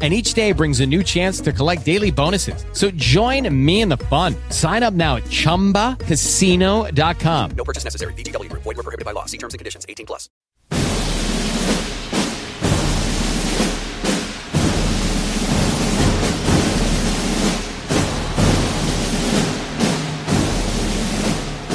And each day brings a new chance to collect daily bonuses. So join me in the fun. Sign up now at chumbacasino.com. No purchase necessary. VGW Group. Void were prohibited by law. See terms and conditions. 18 plus.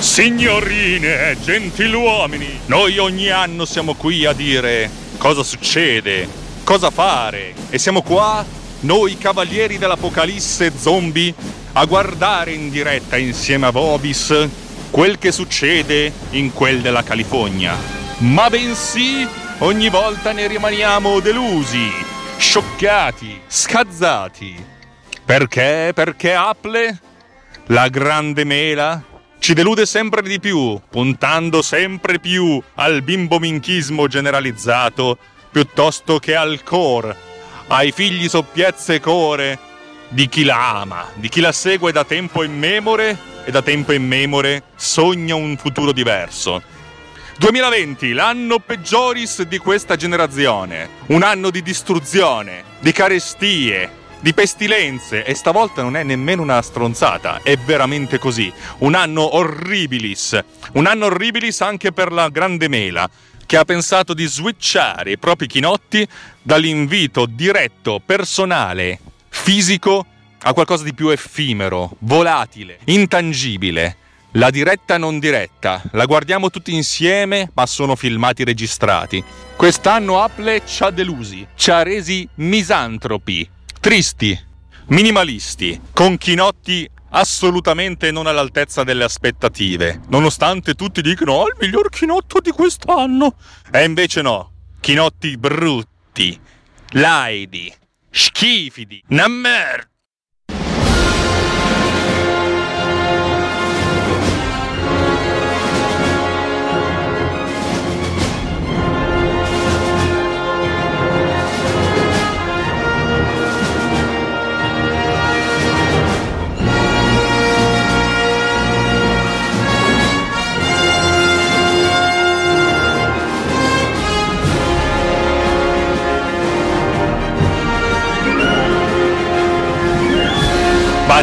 Signorine, gentiluomini, noi ogni anno siamo qui a dire cosa succede, cosa fare e siamo qua, noi cavalieri dell'apocalisse zombie, a guardare in diretta insieme a Vobis quel che succede in quel della California. Ma bensì, ogni volta ne rimaniamo delusi, scioccati, scazzati. Perché? Perché Apple, la grande mela, ci delude sempre di più, puntando sempre più al bimbominchismo generalizzato piuttosto che al core, ai figli soppiezze core di chi la ama, di chi la segue da tempo immemore e da tempo immemore sogna un futuro diverso. 2020, l'anno peggioris di questa generazione, un anno di distruzione, di carestie, di pestilenze e stavolta non è nemmeno una stronzata, è veramente così. Un anno orribilis, un anno orribilis anche per la grande mela che ha pensato di switchare i propri chinotti dall'invito diretto, personale, fisico a qualcosa di più effimero, volatile, intangibile. La diretta non diretta, la guardiamo tutti insieme, ma sono filmati registrati. Quest'anno Apple ci ha delusi, ci ha resi misantropi, tristi, minimalisti, con chinotti assolutamente non all'altezza delle aspettative, nonostante tutti dicano oh, il miglior chinotto di quest'anno. E invece no, chinotti brutti, laidi, schifidi, una merda.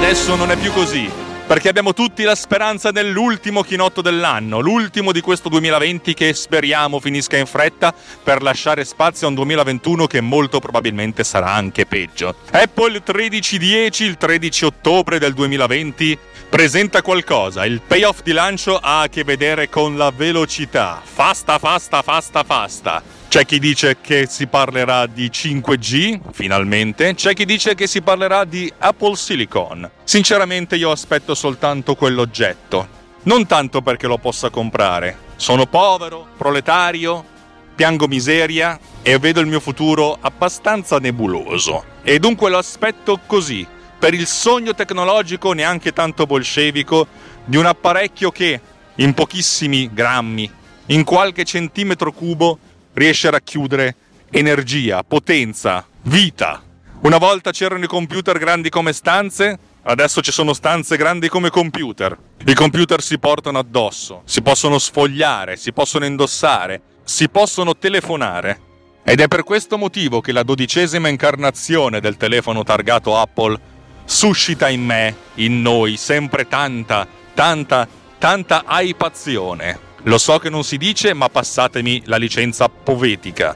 Adesso non è più così, perché abbiamo tutti la speranza nell'ultimo chinotto dell'anno, l'ultimo di questo 2020 che speriamo finisca in fretta per lasciare spazio a un 2021 che molto probabilmente sarà anche peggio. Apple 1310, il 13 ottobre del 2020, presenta qualcosa. Il payoff di lancio ha a che vedere con la velocità. Fasta, fasta, fasta, fasta. C'è chi dice che si parlerà di 5G, finalmente. C'è chi dice che si parlerà di Apple Silicon. Sinceramente io aspetto soltanto quell'oggetto. Non tanto perché lo possa comprare. Sono povero, proletario, piango miseria e vedo il mio futuro abbastanza nebuloso. E dunque lo aspetto così, per il sogno tecnologico neanche tanto bolscevico di un apparecchio che, in pochissimi grammi, in qualche centimetro cubo, riesce a racchiudere energia, potenza, vita. Una volta c'erano i computer grandi come stanze, adesso ci sono stanze grandi come computer. I computer si portano addosso, si possono sfogliare, si possono indossare, si possono telefonare. Ed è per questo motivo che la dodicesima incarnazione del telefono targato Apple suscita in me, in noi, sempre tanta, tanta, tanta aipazione. Lo so che non si dice, ma passatemi la licenza poetica.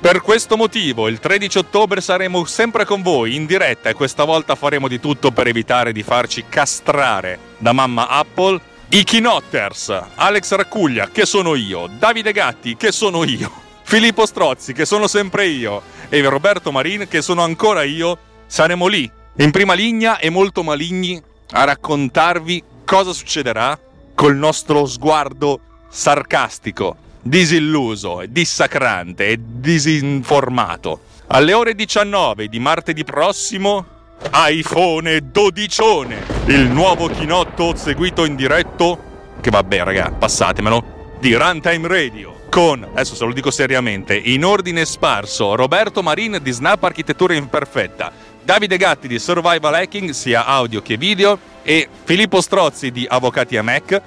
Per questo motivo, il 13 ottobre saremo sempre con voi in diretta e questa volta faremo di tutto per evitare di farci castrare da mamma Apple. I Kinotters, Alex Raccuglia, che sono io, Davide Gatti, che sono io, Filippo Strozzi, che sono sempre io, e Roberto Marin, che sono ancora io, saremo lì, in prima linea e molto maligni, a raccontarvi cosa succederà col nostro sguardo sarcastico, disilluso, dissacrante e disinformato. Alle ore 19 di martedì prossimo, iPhone 12, il nuovo chinotto seguito in diretto, che vabbè raga, passatemelo, di Runtime Radio. con, adesso se lo dico seriamente, in ordine sparso, Roberto Marin di Snap Architettura Imperfetta, Davide Gatti di Survival Hacking, sia audio che video, e Filippo Strozzi di Avvocati a Mac,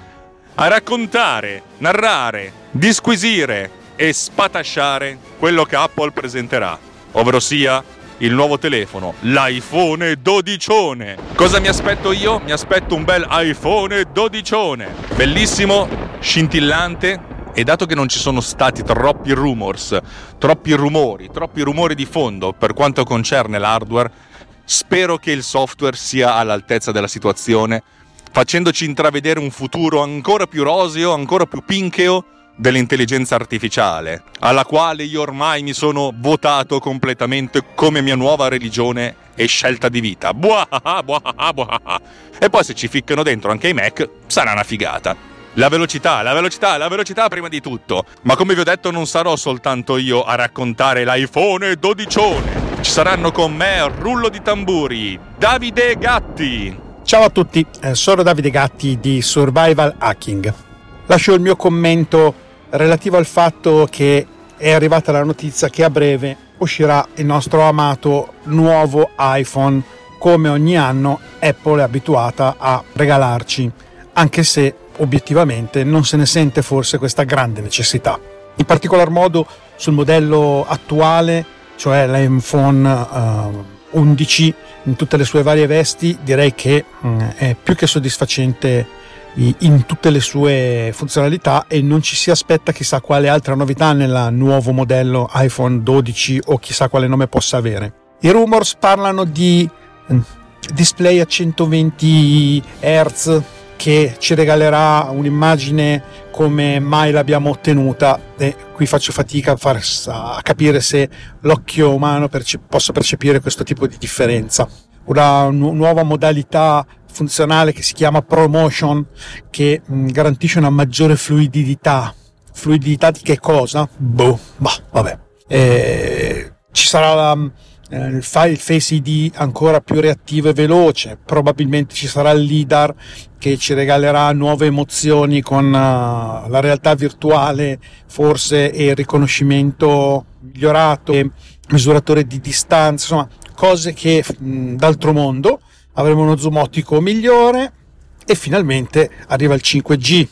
a raccontare, narrare, disquisire e spatasciare quello che Apple presenterà, ovvero sia il nuovo telefono, l'iPhone 12. Cosa mi aspetto io? Mi aspetto un bel iPhone 12. Bellissimo, scintillante, e dato che non ci sono stati troppi rumors, troppi rumori, troppi rumori di fondo per quanto concerne l'hardware, spero che il software sia all'altezza della situazione, facendoci intravedere un futuro ancora più roseo, ancora più pincheo dell'intelligenza artificiale, alla quale io ormai mi sono votato completamente come mia nuova religione e scelta di vita. Buah, buah, buah. E poi se ci ficcano dentro anche i Mac, sarà una figata. La velocità, la velocità, la velocità prima di tutto. Ma come vi ho detto non sarò soltanto io a raccontare l'iPhone 12. Ci saranno con me rullo di tamburi, Davide Gatti. Ciao a tutti, eh, sono Davide Gatti di Survival Hacking. Lascio il mio commento relativo al fatto che è arrivata la notizia che a breve uscirà il nostro amato nuovo iPhone. Come ogni anno Apple è abituata a regalarci, anche se obiettivamente non se ne sente forse questa grande necessità. In particolar modo sul modello attuale, cioè l'iPhone uh, 11 in tutte le sue varie vesti, direi che um, è più che soddisfacente in tutte le sue funzionalità e non ci si aspetta chissà quale altra novità nel nuovo modello iPhone 12 o chissà quale nome possa avere. I rumors parlano di mm, display a 120 Hz che ci regalerà un'immagine come mai l'abbiamo ottenuta e qui faccio fatica a, far, a capire se l'occhio umano perce- possa percepire questo tipo di differenza. Una nu- nuova modalità funzionale che si chiama Promotion che mh, garantisce una maggiore fluidità. Fluidità di che cosa? Boh, bah, vabbè. E ci sarà la eh, il Face ID ancora più reattivo e veloce, probabilmente ci sarà il LIDAR che ci regalerà nuove emozioni con uh, la realtà virtuale forse e il riconoscimento migliorato, e misuratore di distanza, insomma cose che mh, d'altro mondo avremo uno zoom ottico migliore e finalmente arriva il 5G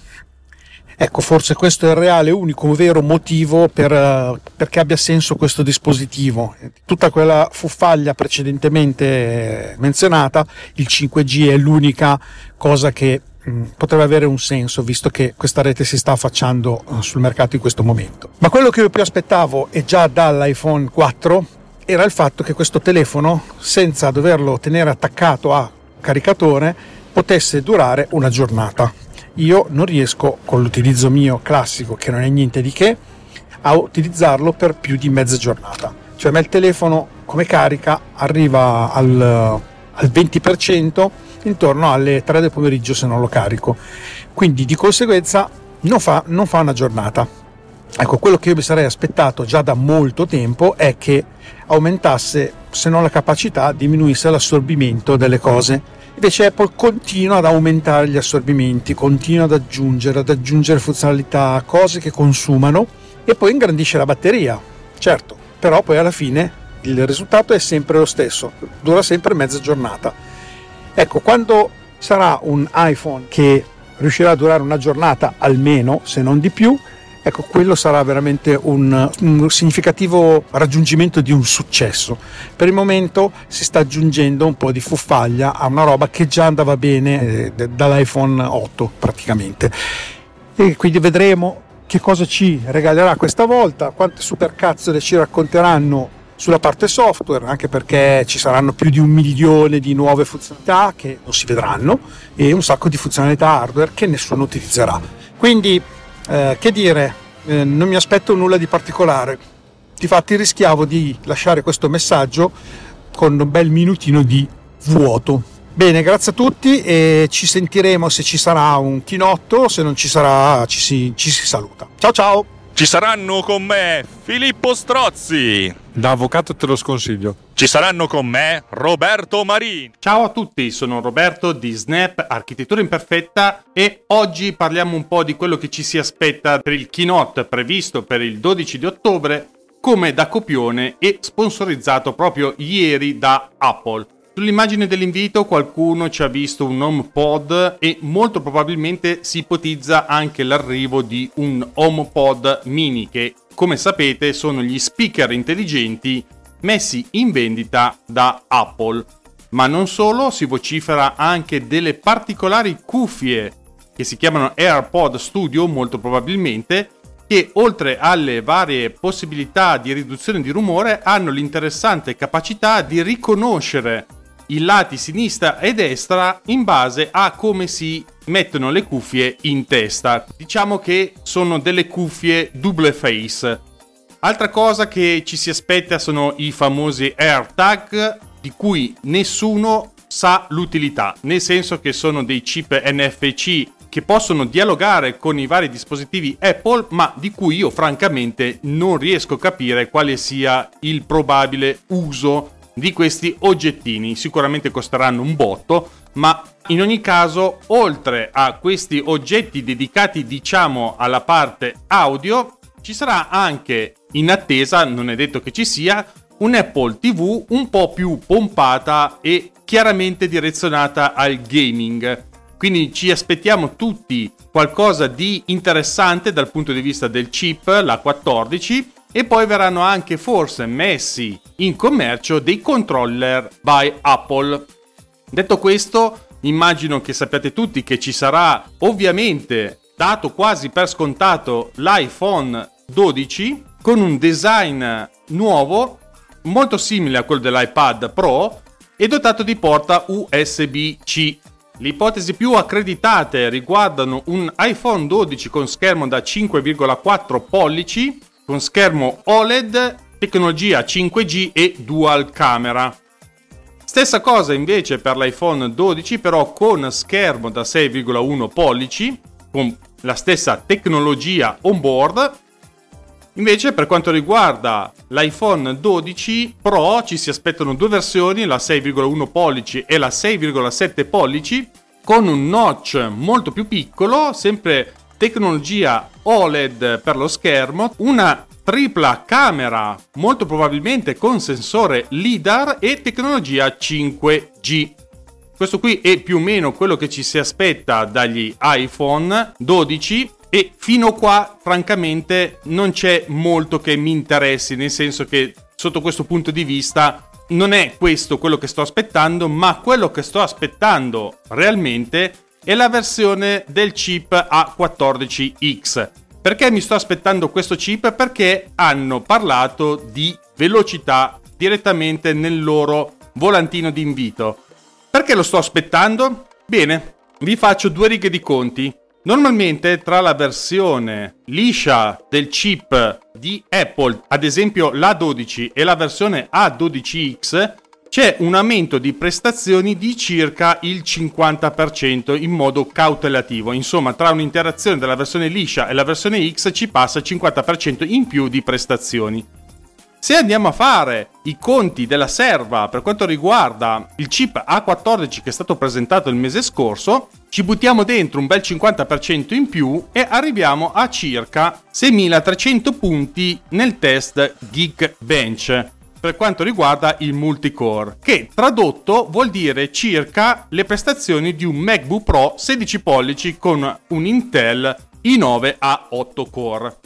Ecco, forse questo è il reale unico vero motivo per, uh, perché abbia senso questo dispositivo. Tutta quella fuffaglia precedentemente menzionata, il 5G è l'unica cosa che mm, potrebbe avere un senso visto che questa rete si sta affacciando uh, sul mercato in questo momento. Ma quello che io più aspettavo e già dall'iPhone 4 era il fatto che questo telefono, senza doverlo tenere attaccato a caricatore, potesse durare una giornata io non riesco con l'utilizzo mio classico, che non è niente di che, a utilizzarlo per più di mezza giornata. Cioè a me il telefono come carica arriva al, al 20% intorno alle 3 del pomeriggio se non lo carico. Quindi di conseguenza non fa, non fa una giornata. Ecco, quello che io mi sarei aspettato già da molto tempo è che aumentasse, se non la capacità, diminuisse l'assorbimento delle cose Invece Apple continua ad aumentare gli assorbimenti, continua ad aggiungere, ad aggiungere funzionalità, cose che consumano e poi ingrandisce la batteria. Certo, però poi alla fine il risultato è sempre lo stesso, dura sempre mezza giornata. Ecco, quando sarà un iPhone che riuscirà a durare una giornata almeno, se non di più, ecco, quello sarà veramente un, un, significativo raggiungimento di un successo. Per il momento si sta aggiungendo un po' di fuffaglia a una roba che già andava bene eh, dall'iPhone 8 praticamente. E quindi vedremo che cosa ci regalerà questa volta, quante supercazzole ci racconteranno sulla parte software, anche perché ci saranno più di un milione di nuove funzionalità che non si vedranno e un sacco di funzionalità hardware che nessuno utilizzerà. Quindi eh, che dire, eh, non mi aspetto nulla di particolare. Difatti rischiavo di lasciare questo messaggio con un bel minutino di vuoto. Bene, grazie a tutti e ci sentiremo se ci sarà un chinotto, se non ci sarà ci si, ci si saluta. Ciao ciao! Ci saranno con me Filippo Strozzi. Da avvocato te lo sconsiglio. Ci saranno con me Roberto Marini. Ciao a tutti, sono Roberto di Snap Architettura Imperfetta e oggi parliamo un po' di quello che ci si aspetta per il keynote previsto per il 12 di ottobre come da copione e sponsorizzato proprio ieri da Apple. Sull'immagine dell'invito qualcuno ci ha visto un HomePod e molto probabilmente si ipotizza anche l'arrivo di un HomePod mini che come sapete sono gli speaker intelligenti messi in vendita da Apple. Ma non solo, si vocifera anche delle particolari cuffie che si chiamano AirPod Studio molto probabilmente che oltre alle varie possibilità di riduzione di rumore hanno l'interessante capacità di riconoscere i lati sinistra e destra in base a come si mettono le cuffie in testa. Diciamo che sono delle cuffie double face Altra cosa che ci si aspetta sono i famosi AirTag di cui nessuno sa l'utilità, nel senso che sono dei chip NFC che possono dialogare con i vari dispositivi Apple, ma di cui io francamente non riesco a capire quale sia il probabile uso di questi oggettini. Sicuramente costeranno un botto, ma in ogni caso, oltre a questi oggetti dedicati, diciamo, alla parte audio, ci sarà anche in attesa, non è detto che ci sia, un Apple TV un po' più pompata e chiaramente direzionata al gaming. Quindi ci aspettiamo tutti qualcosa di interessante dal punto di vista del chip, la 14, e poi verranno anche forse messi in commercio dei controller by Apple. Detto questo, immagino che sappiate tutti che ci sarà ovviamente, dato quasi per scontato, l'iPhone 12 con un design nuovo molto simile a quello dell'iPad Pro e dotato di porta USB-C. Le ipotesi più accreditate riguardano un iPhone 12 con schermo da 5,4 pollici, con schermo OLED, tecnologia 5G e dual camera. Stessa cosa invece per l'iPhone 12 però con schermo da 6,1 pollici, con la stessa tecnologia on board Invece per quanto riguarda l'iPhone 12 Pro ci si aspettano due versioni, la 6,1 pollici e la 6,7 pollici, con un notch molto più piccolo, sempre tecnologia OLED per lo schermo, una tripla camera, molto probabilmente con sensore LIDAR e tecnologia 5G. Questo qui è più o meno quello che ci si aspetta dagli iPhone 12 e fino a qua, francamente, non c'è molto che mi interessi, nel senso che sotto questo punto di vista non è questo quello che sto aspettando, ma quello che sto aspettando realmente è la versione del chip A14X. Perché mi sto aspettando questo chip? Perché hanno parlato di velocità direttamente nel loro volantino di invito. Perché lo sto aspettando? Bene, vi faccio due righe di conti. Normalmente tra la versione liscia del chip di Apple, ad esempio l'A12 e la versione A12X, c'è un aumento di prestazioni di circa il 50% in modo cautelativo. Insomma, tra un'interazione della versione liscia e la versione X ci passa il 50% in più di prestazioni. Se andiamo a fare i conti della serva per quanto riguarda il chip A14 che è stato presentato il mese scorso, ci buttiamo dentro un bel 50% in più e arriviamo a circa 6300 punti nel test Geekbench per quanto riguarda il multicore, che tradotto vuol dire circa le prestazioni di un MacBook Pro 16 pollici con un Intel i9 a 8 core.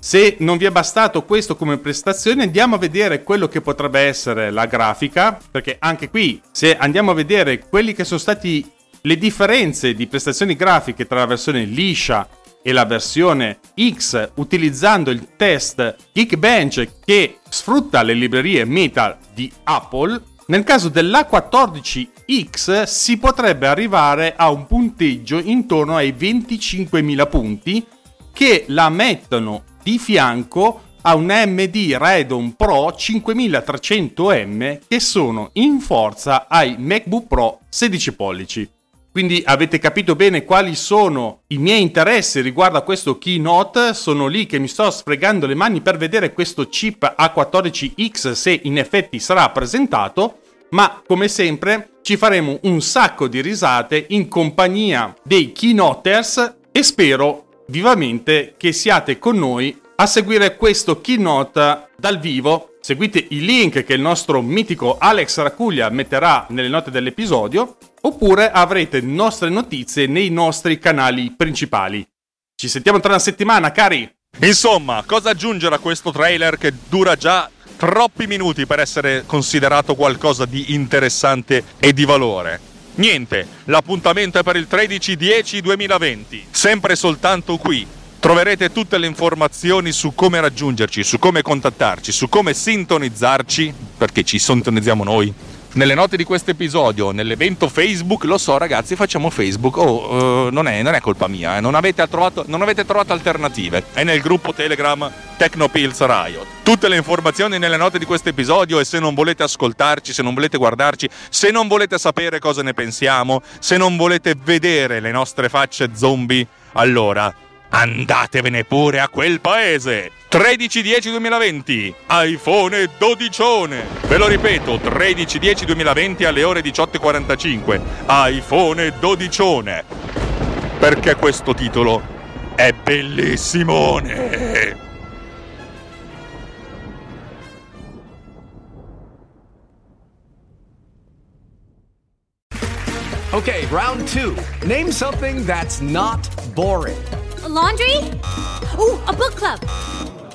Se non vi è bastato questo come prestazione, andiamo a vedere quello che potrebbe essere la grafica, perché anche qui, se andiamo a vedere quelli che sono stati le differenze di prestazioni grafiche tra la versione liscia e la versione X utilizzando il test Geekbench che sfrutta le librerie Metal di Apple, nel caso dell'A14X si potrebbe arrivare a un punteggio intorno ai 25.000 punti che la mettono di fianco a un AMD Radeon Pro 5300M che sono in forza ai MacBook Pro 16 pollici. Quindi avete capito bene quali sono i miei interessi riguardo a questo keynote. Sono lì che mi sto sfregando le mani per vedere questo chip A14X se in effetti sarà presentato. Ma come sempre ci faremo un sacco di risate in compagnia dei keynoters e spero vivamente che siate con noi a seguire questo keynote dal vivo. Seguite i link che il nostro mitico Alex Racuglia metterà nelle note dell'episodio oppure avrete nostre notizie nei nostri canali principali. Ci sentiamo tra una settimana, cari! Insomma, cosa aggiungere a questo trailer che dura già troppi minuti per essere considerato qualcosa di interessante e di valore? Niente, l'appuntamento è per il 13-10-2020, sempre soltanto qui. Troverete tutte le informazioni su come raggiungerci, su come contattarci, su come sintonizzarci, perché ci sintonizziamo noi nelle note di questo episodio, nell'evento Facebook, lo so ragazzi, facciamo Facebook, oh, uh, non, è, non, è, colpa mia, eh. non, avete trovato, non, avete trovato, alternative, è nel gruppo Telegram Tecnopills Riot. Tutte le informazioni nelle note di questo episodio e se non volete ascoltarci, se non volete guardarci, se non volete sapere cosa ne pensiamo, se non volete vedere le nostre facce zombie, allora andatevene pure a quel paese! 13-10-2020, iPhone 12. Ve lo ripeto, 13-10-2020 alle ore 18.45, iPhone 12. Perché questo titolo è bellissimone! Okay, round two. Name something that's not boring. A laundry? Ooh, a book club.